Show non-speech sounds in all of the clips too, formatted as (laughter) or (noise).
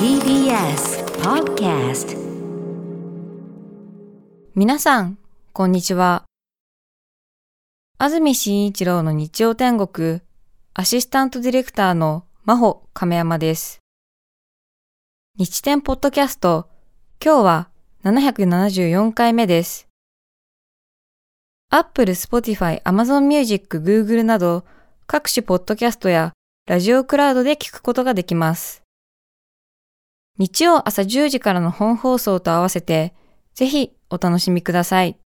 TBS Podcast 皆さん、こんにちは。安住紳一郎の日曜天国、アシスタントディレクターの真帆亀山です。日天ポッドキャスト、今日は774回目です。Apple、Spotify、Amazon Music、Google など各種ポッドキャストやラジオクラウドで聞くことができます。日曜朝10時からの本放送と合わせて、ぜひお楽しみください。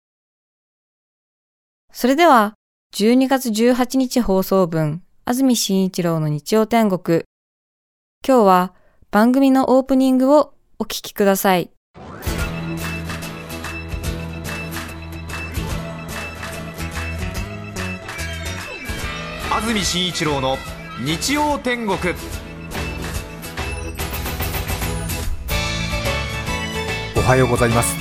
それでは、12月18日放送分、安住紳一郎の日曜天国。今日は番組のオープニングをお聞きください。安住紳一郎の日曜天国。おはようございます。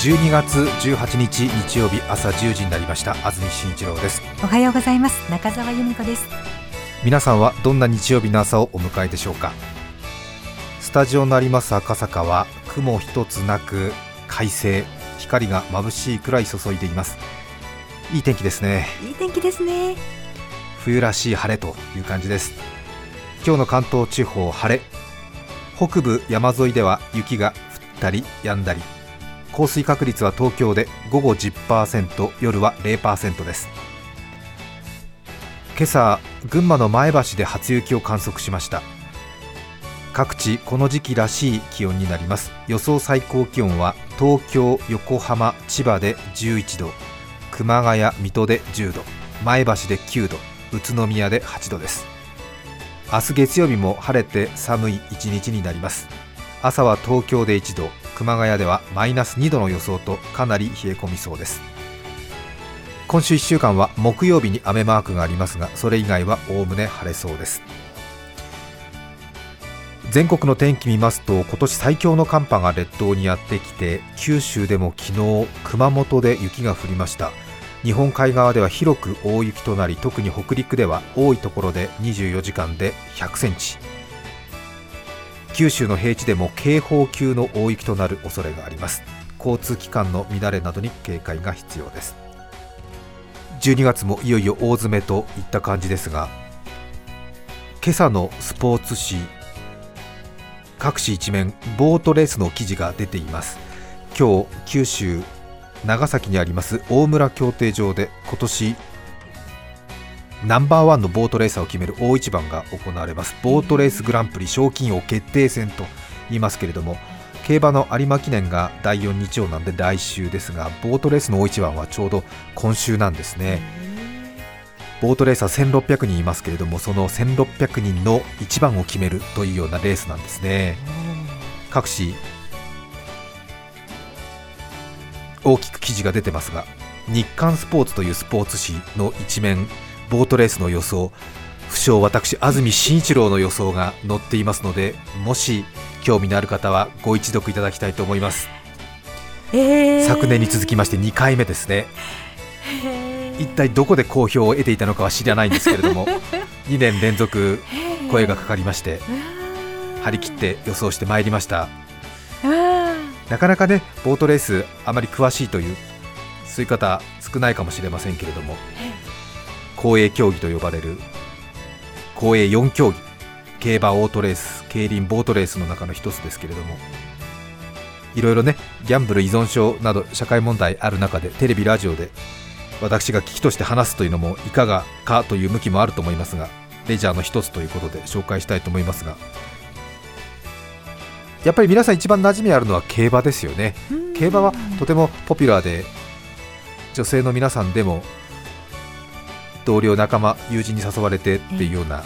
12月18日日曜日朝10時になりました。安住紳一郎です。おはようございます。中澤由美子です。皆さんはどんな日曜日の朝をお迎えでしょうか？スタジオのあります赤坂は雲一つなく快晴光が眩しいくらい注いでいます。いい天気ですね。いい天気ですね冬らしい晴れという感じです。今日の関東地方晴れ。北部山沿いでは雪が降ったり止んだり。降水確率は東京で午後10%夜は0%です。今朝群馬の前橋で初雪を観測しました。各地この時期らしい気温になります。予想最高気温は東京横浜千葉で11度。熊谷水戸で10度。前橋で9度。宇都宮で8度です。明日月曜日も晴れて寒い一日になります。朝は東京で1度熊谷ではマイナス2度の予想とかなり冷え込みそうです。今週1週間は木曜日に雨マークがありますがそれ以外はおおむね晴れそうです。全国の天気見ますと今年最強の寒波が列島にやってきて九州でも昨日熊本で雪が降りました。日本海側では広く大雪となり特に北陸では多いところで24時間で100センチ。九州の平地でも警報級の大雪となる恐れがあります。交通機関の乱れなどに警戒が必要です。12月もいよいよ大詰めといった感じですが今朝のスポーツ紙各紙一面ボートレースの記事が出ています。今日九州長崎にあります大村競艇場で今年ナンバーワンのボートレーサーを決める大一番が行われます。ボートレースグランプリ賞金王決定戦と言いますけれども競馬の有馬記念が第4日曜なんで来週ですがボートレースの大一番はちょうど今週なんですね。ボートレーサー1600人いますけれどもその1600人の一番を決めるというようなレースなんですね。各紙大きく記事が出てますが日刊スポーツというスポーツ紙の一面ボートレースの予想不詳私安住紳一郎の予想が載っていますのでもし興味のある方はご一読いただきたいと思います、えー、昨年に続きまして2回目ですね。一体どこで好評を得ていたのかは知らないんですけれども (laughs) 2年連続声がかかりまして張り切って予想してまいりましたなかなかねボートレースあまり詳しいというそういう方少ないかもしれませんけれども公営競技と呼ばれる公営4競技競馬オートレース競輪ボートレースの中の一つですけれどもいろいろねギャンブル依存症など社会問題ある中でテレビラジオで私が危機として話すというのもいかがかという向きもあると思いますがレジャーの一つということで紹介したいと思いますがやっぱり皆さん一番馴染みあるのは競馬ですよね。競馬はとてもポピュラーで女性の皆さんでも同僚仲間友人に誘われてっていうような、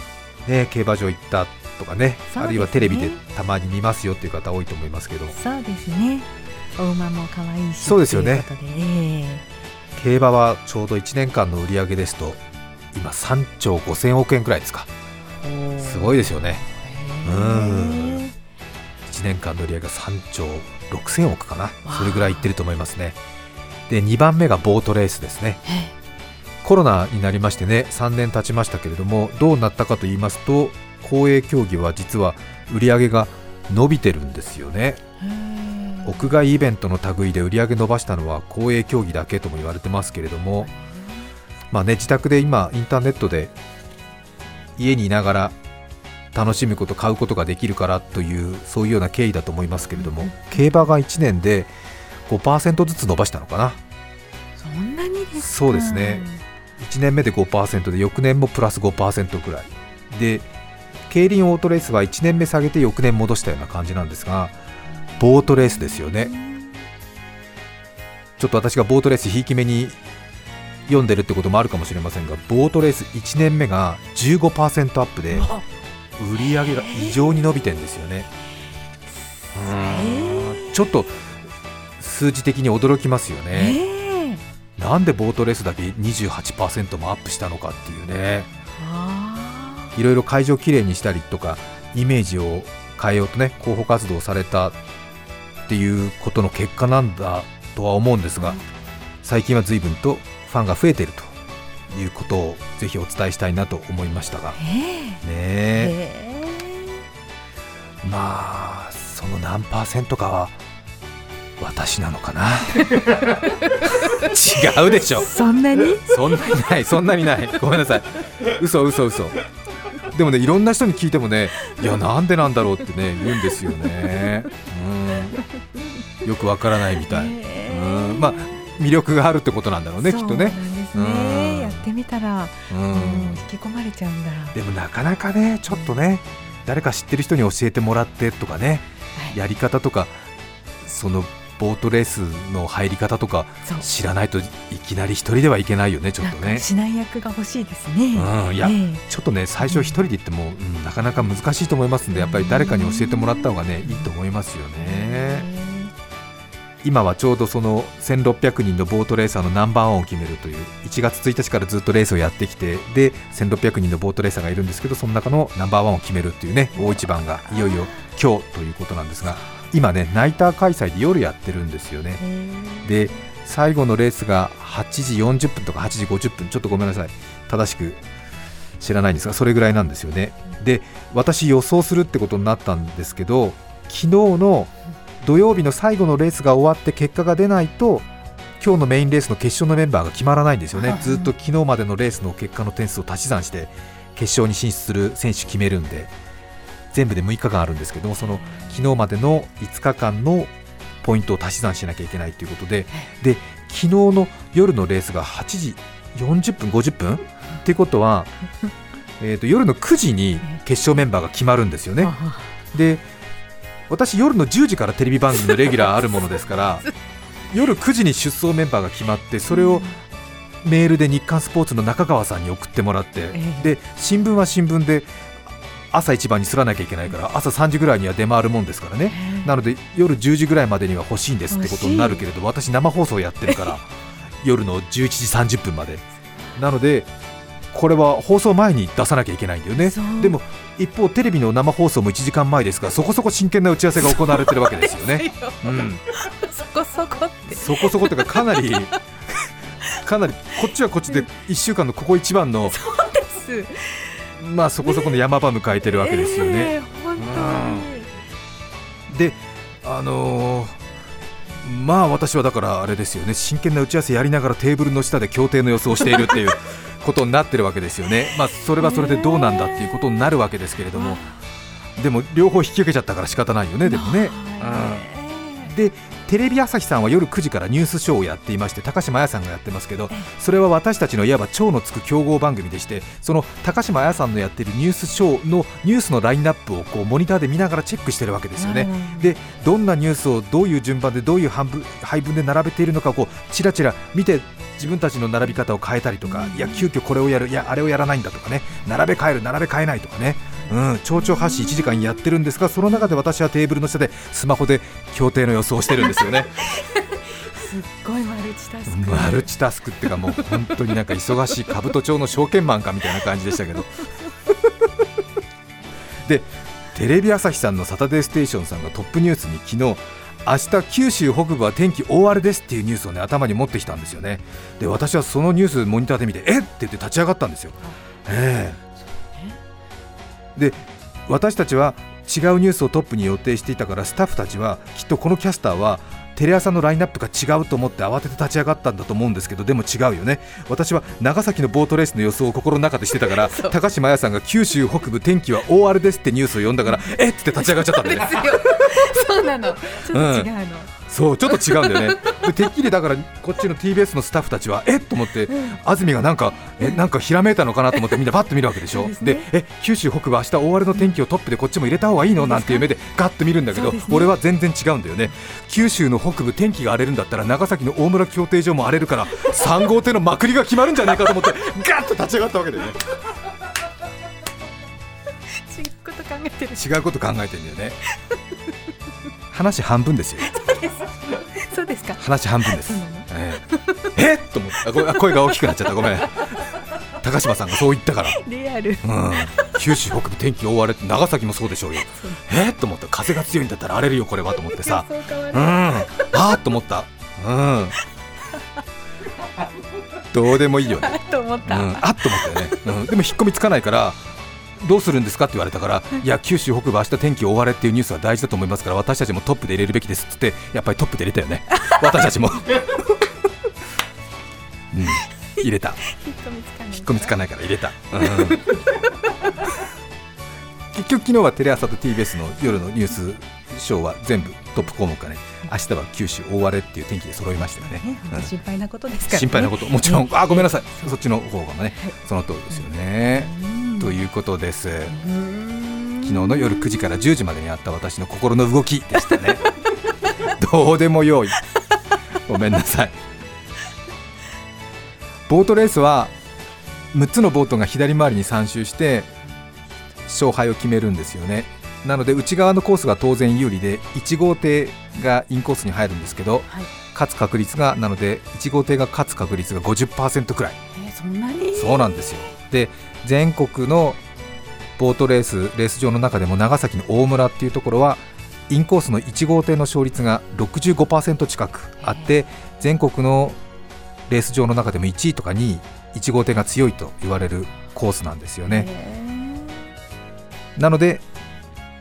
ね、競馬場行ったとかね、ね、あるいはテレビでたまに見ますよっていう方多いと思いますけど。そうですね。お馬も可愛いしそうですよね、えー、競馬はちょうど1年間の売り上げですと今3兆5000億円くらいですか。すごいですよね。うん1年間の売り上げが3兆6000億かな。それぐらいいってると思いますね。で2番目がボートレースですね。コロナになりましてね3年経ちましたけれどもどうなったかと言いますと公営競技は実は売り上げが伸びてるんですよね。屋外イベントの類で売り上げ伸ばしたのは公営競技だけとも言われてますけれども、まあね、自宅で今インターネットで家にいながら楽しむこと買うことができるからというそういうような経緯だと思いますけれども、競馬が1年で5%ずつ伸ばしたのかな？そんなにですそうですね。1年目で5%で翌年もプラス5%くらい。で競輪オートレースは1年目下げて翌年戻したような感じなんですがボートレースですよね。ちょっと私がボートレースひいき目に読んでるってこともあるかもしれませんがボートレース1年目が15%アップで売り上げが異常に伸びてるんですよね。うん。ちょっと数字的に驚きますよね、ええ。なんでボートレースだけ28%もアップしたのかっていうね。あいろいろ会場をきれいにしたりとかイメージを変えようとね広報活動をされたっていうことの結果なんだとは思うんですが最近は随分とファンが増えているということをぜひお伝えしたいなと思いましたが。ーえ。ねえ。ええまあその何パーセントかは私なのかな。(laughs) 違うでしょ。そんなに？そんなにない、そんなにない、ごめんなさい、嘘嘘嘘。でもね、いろんな人に聞いてもね、いや、なんでなんだろうってね、言うんですよね、うん、よくわからないみたい、え。うん、まあ、魅力があるってことなんだろうね、きっとね、そうなんってみたら、ううん、ん、引き込まれちゃうんだ。でもなかなかね、ちょっとね、誰か知ってる人に教えてもらってとかね、やり方とか、そのボートレースの入り方とか知らないといきなり一人ではいけないよね、ちょっとね。なんか。指南役が欲しいですね、うん、いや、ええ。ちょっとね最初一人で行っても、うん。なかなか難しいと思いますんでやっぱり誰かに教えてもらった方がねいいと思いますよね今はちょうどその1600人のボートレーサーのナンバーワンを決めるという1月1日からずっとレースをやってきてで1600人のボートレーサーがいるんですけどその中のナンバーワンを決めるっていうね大一番がいよいよ今日ということなんですが今ねナイター開催で夜やってるんですよね。で最後のレースが8時40分とか8時50分。ちょっとごめんなさい。正しく知らないんですがそれぐらいなんですよね。で私予想するってことになったんですけど昨日の土曜日の最後のレースが終わって結果が出ないと今日のメインレースの決勝のメンバーが決まらないんですよね。ずっと昨日までのレースの結果の点数を足し算して決勝に進出する選手決めるんで全部で6日間あるんですけどもその昨日までの5日間のポイントを足し算しなきゃいけないということでで昨日の夜のレースが8時40分、50分ってことは、(laughs) えー、と夜の9時に決勝メンバーが決まるんですよね。で私、夜の10時からテレビ番組のレギュラーあるものですから (laughs) 夜9時に出走メンバーが決まってそれをメールで日刊スポーツの中川さんに送ってもらって、ええ。で新聞は新聞で朝一番にすらなきゃいけないから朝3時ぐらいには出回るもんですからね。なので夜10時ぐらいまでには欲しいんですってことになるけれど私生放送やってるから夜の11時30分まで。なのでこれは放送前に出さなきゃいけないんだよね。でも一方テレビの生放送も1時間前ですからそこそこ真剣な打ち合わせが行われてるわけですよね、(laughs) うん、そこそこって。そこそこっていうかかなり (laughs) かなりこっちはこっちで1週間のここ一番のです。まあそこそこの山場迎えてるわけですよね、ええ本当に。であのーまあ私はだからあれですよね。真剣な打ち合わせやりながらテーブルの下で協定の予想をしているっていう (laughs) ことになってるわけですよね、まあ、それはそれでどうなんだっていうことになるわけですけれども、でも両方引き受けちゃったから仕方ないよね、でもね。うん。でテレビ朝日さんは夜9時からニュースショーをやっていまして高島彩さんがやってますけどそれは私たちのいわば超のつく競合番組でしてその高島彩さんのやっているニュースショーのニュースのラインナップをこうモニターで見ながらチェックしてるわけですよね。でどんなニュースをどういう順番でどういう配分で並べているのかをこうちらちら見て自分たちの並び方を変えたりとか、いや急遽これをやるいやあれをやらないんだとかね並べ替える並べ替えないとかね、うん、蝶々発信1時間やってるんですがその中で私はテーブルの下でスマホで協定の予想をしてるんですよね。(laughs) すっごいマルチタスク。マルチタスクっていうかもう本当になんか忙しい兜町の証券マンかみたいな感じでしたけど。でテレビ朝日さんのサタデーステーションさんがトップニュースに昨日明日九州北部は天気大荒れですっていうニュースをね頭に持ってきたんですよね。で私はそのニュースモニターで見てえっ？って言って立ち上がったんですよ。ええ。で私たちは違うニュースをトップに予定していたからスタッフたちはきっとこのキャスターはテレ朝のラインナップが違うと思って慌てて立ち上がったんだと思うんですけどでも違うよね。私は長崎のボートレースの予想を心の中でしてたから高島彩さんが九州北部天気は大荒れですってニュースを読んだからえっって立ち上がっちゃったんだよ。ねそうなの。ちょっと違うの、そうちょっと違うんだよね。(laughs) でてっきりだからこっちの TBS のスタッフたちはえっ？と思って、安住がなんかえなんかひらめいたのかなと思ってみんなバッと見るわけでしょ？ですね。でえ九州北部明日大荒れの天気をトップでこっちも入れた方がいいの？なんていう目でガッと見るんだけど、ね。俺は全然違うんだよね。九州の北部天気が荒れるんだったら長崎の大村競艇場も荒れるから3号艇のまくりが決まるんじゃないかと思ってガッと立ち上がったわけだよね。(laughs) 違うこと考えてる。違うこと考えてんだよね話半分ですよ。(laughs) そうですか。話半分です。えええ？っと思って。あごめん。あ声が大きくなっちゃった。ごめん。高島さんがそう言ったから、リアル。うん、九州北部天気大荒れって長崎もそうでしょうよ。え？っと思った。風が強いんだったら荒れるよこれは。と思ってさ、そうん、あーっと思った。うん。どうでもいいよね。(laughs) と思った、うん、あっと思ったよね、うん、でも引っ込みつかないからどうするんですかって言われたからい。や九州北部明日天気大荒れっていうニュースは大事だと思いますから私たちもトップで入れるべきです。っつってやっぱりトップで入れたよね。(laughs) 私たちも、(laughs) うん、入れた。引っ込みつかない引っ込みつかないから入れた、うん、(laughs) 結局昨日はテレ朝と TBS の夜のニュースショーは全部トップ項目がね。明日は九州大荒れっていう天気で揃いましたよね。ねうん。心配なことですから、ね、心配なこと、もちろん、あごめんなさい、そっちの方がね、その通りですよね。ということです、昨日の夜9時から10時までにあった私の心の動きでしたね。(laughs) どうでもよい、ごめんなさい。ボートレースは6つのボートが左回りに3周して勝敗を決めるんですよね。なので内側のコースが当然有利で1号艇がインコースに入るんですけど、はい。勝つ確率がなので1号艇が勝つ確率が50%くらい。えーそんなに？そうなんですよで全国のボートレースレース場の中でも長崎の大村っていうところはインコースの1号艇の勝率が65%近くあって全国のレース場の中でも1位とか2位1号艇が強いと言われるコースなんですよね。へなので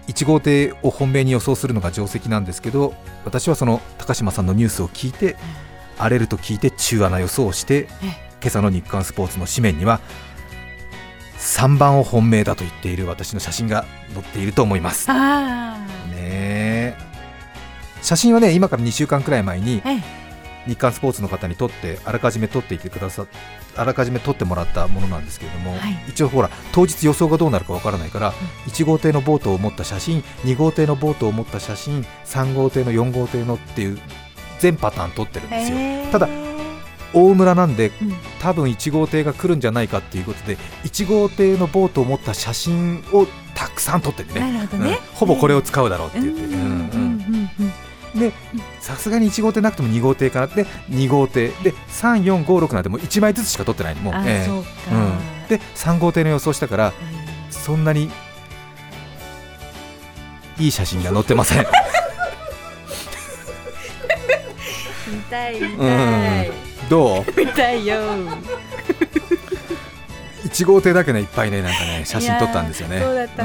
1号艇を本命に予想するのが定石なんですけど私はその高島さんのニュースを聞いて荒れると聞いて中穴予想をしてえ。今朝の日刊スポーツの紙面には3番を本命だと言っている私の写真が載っていると思います。ねえ。写真はね今から2週間くらい前に日刊スポーツの方に撮ってあらかじめ撮っていてくださあらかじめ撮ってもらったものなんですけれども、はい。一応ほら当日予想がどうなるかわからないから、1号艇のボートを持った写真2号艇のボートを持った写真3号艇の4号艇のっていう全パターン撮ってるんですよ。ただ大村なんでうん多分1号艇が来るんじゃないかっていうことで1号艇のボートを持った写真をたくさん撮っててね。なるほどね、うん。ほぼこれを使うだろうってうん言って、うん。うんうんうんうんうん。でさすがに1号艇なくても2号艇かなで2号艇で3456なんてもう1枚ずつしか取ってない。のもうあ、ええ。そうん、で3号艇の予想したからそんなにいい写真が載ってません。(laughs) 見たい見うたい、どう？見たいよ。1号艇だけねいっぱいねなんかね写真撮ったんですよね。う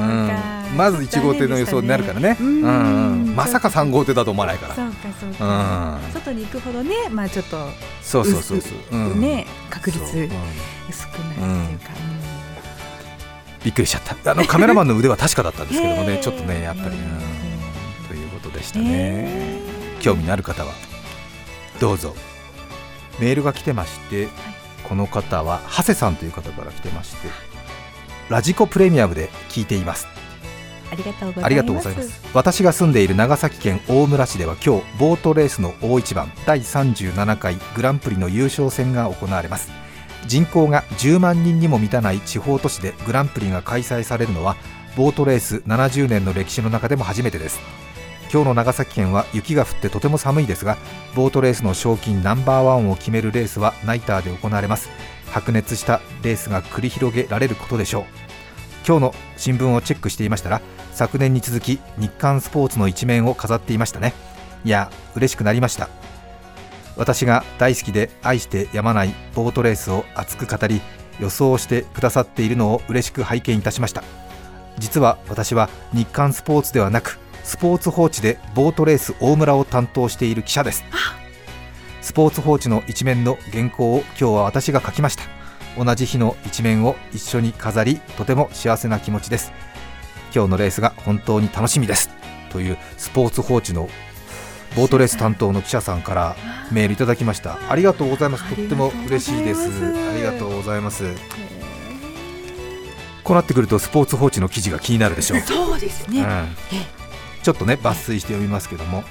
ん。まず1号艇の予想になるからね。ねうんうん。うん。まさか3号艇だと思わないから。そうかそうか、うん。外に行くほどねまあちょっとそうそうそうそう、うんね確率薄くなるっていうか、びっくりしちゃった。あのカメラマンの腕は確かだったんですけどもね (laughs) ちょっとねやっぱり、ということでしたうんね、へ興味のある方はどうぞメールが来てまして、この方は長谷さんという方から来てましてラジコプレミアムで聞いています。ーありがとうございます。ありがとうございます。私が住んでいる長崎県大村市では今日ボートレースの大一番第37回グランプリの優勝戦が行われます。人口が10万人にも満たない地方都市でグランプリが開催されるのはボートレース70年の歴史の中でも初めてです今日の長崎県は雪が降ってとても寒いですがボートレースの賞金ナンバーワンを決めるレースはナイターで行われます。白熱したレースが繰り広げられることでしょう。今日の新聞をチェックしていましたら昨年に続き日刊スポーツの一面を飾っていましたね。いや嬉しくなりました。私が大好きで愛してやまないボートレースを熱く語り予想してくださっているのを嬉しく拝見いたしました。実は私は日刊スポーツではなくスポーツ報知でボートレース大村を担当している記者です。スポーツ報知の一面の原稿を今日は私が書きました。同じ日の一面を一緒に飾りとても幸せな気持ちです。今日のレースが本当に楽しみです。というスポーツ報知のボートレース担当の記者さんからメールいただきました。ありがとうございます。とっても嬉しいです。ありがとうございます。こうなってくるとスポーツ報知の記事が気になるでしょう、そうですね。うんちょっとね抜粋して読みますけども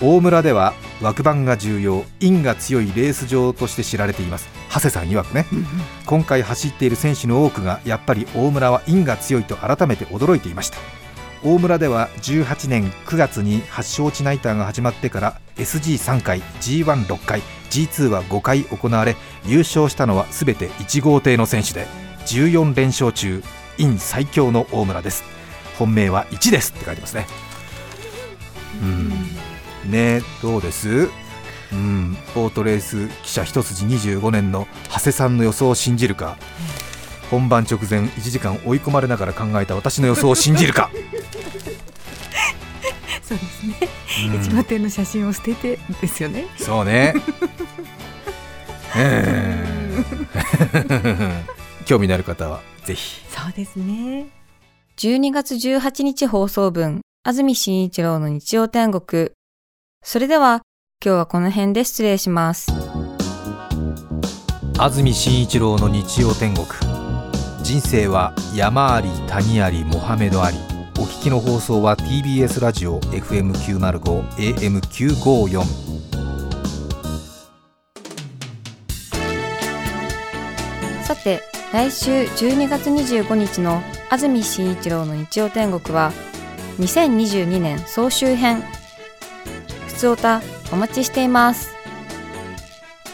大村では枠番が重要因が強いレース場として知られています。長谷さん曰くね。今回走っている選手の多くがやっぱり大村は因が強いと改めて驚いていました。大村では18年9月に発祥地ナイターが始まってから SG3 回 G16 回 G2 は5回行われ優勝したのはすべて1号艇の選手で14連勝中因最強の大村です。本命は1ですって書いてますねうんねどうです？うん、ボートレース記者一筋25年の長谷さんの予想を信じるか、本番直前1時間追い込まれながら考えた私の予想を信じるか、(laughs) そうですね。うん一番点の写真を捨ててですよね。そうね。えー (laughs) 興味のある方はぜひ。そうですね。12月18日放送分、安住紳一郎の日曜天国。それでは、今日はこの辺で失礼します。安住紳一郎の日曜天国。人生は山あり谷ありモハメドあり。お聞きの放送は TBS ラジオ FM905 AM954。さて、来週12月25日の安住紳一郎の日曜天国は、2022年総集編。ふつおたお待ちしています。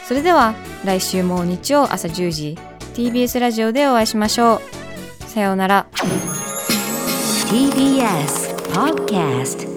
それでは、来週も日曜朝10時、TBS ラジオでお会いしましょう。さようなら。TBS Podcast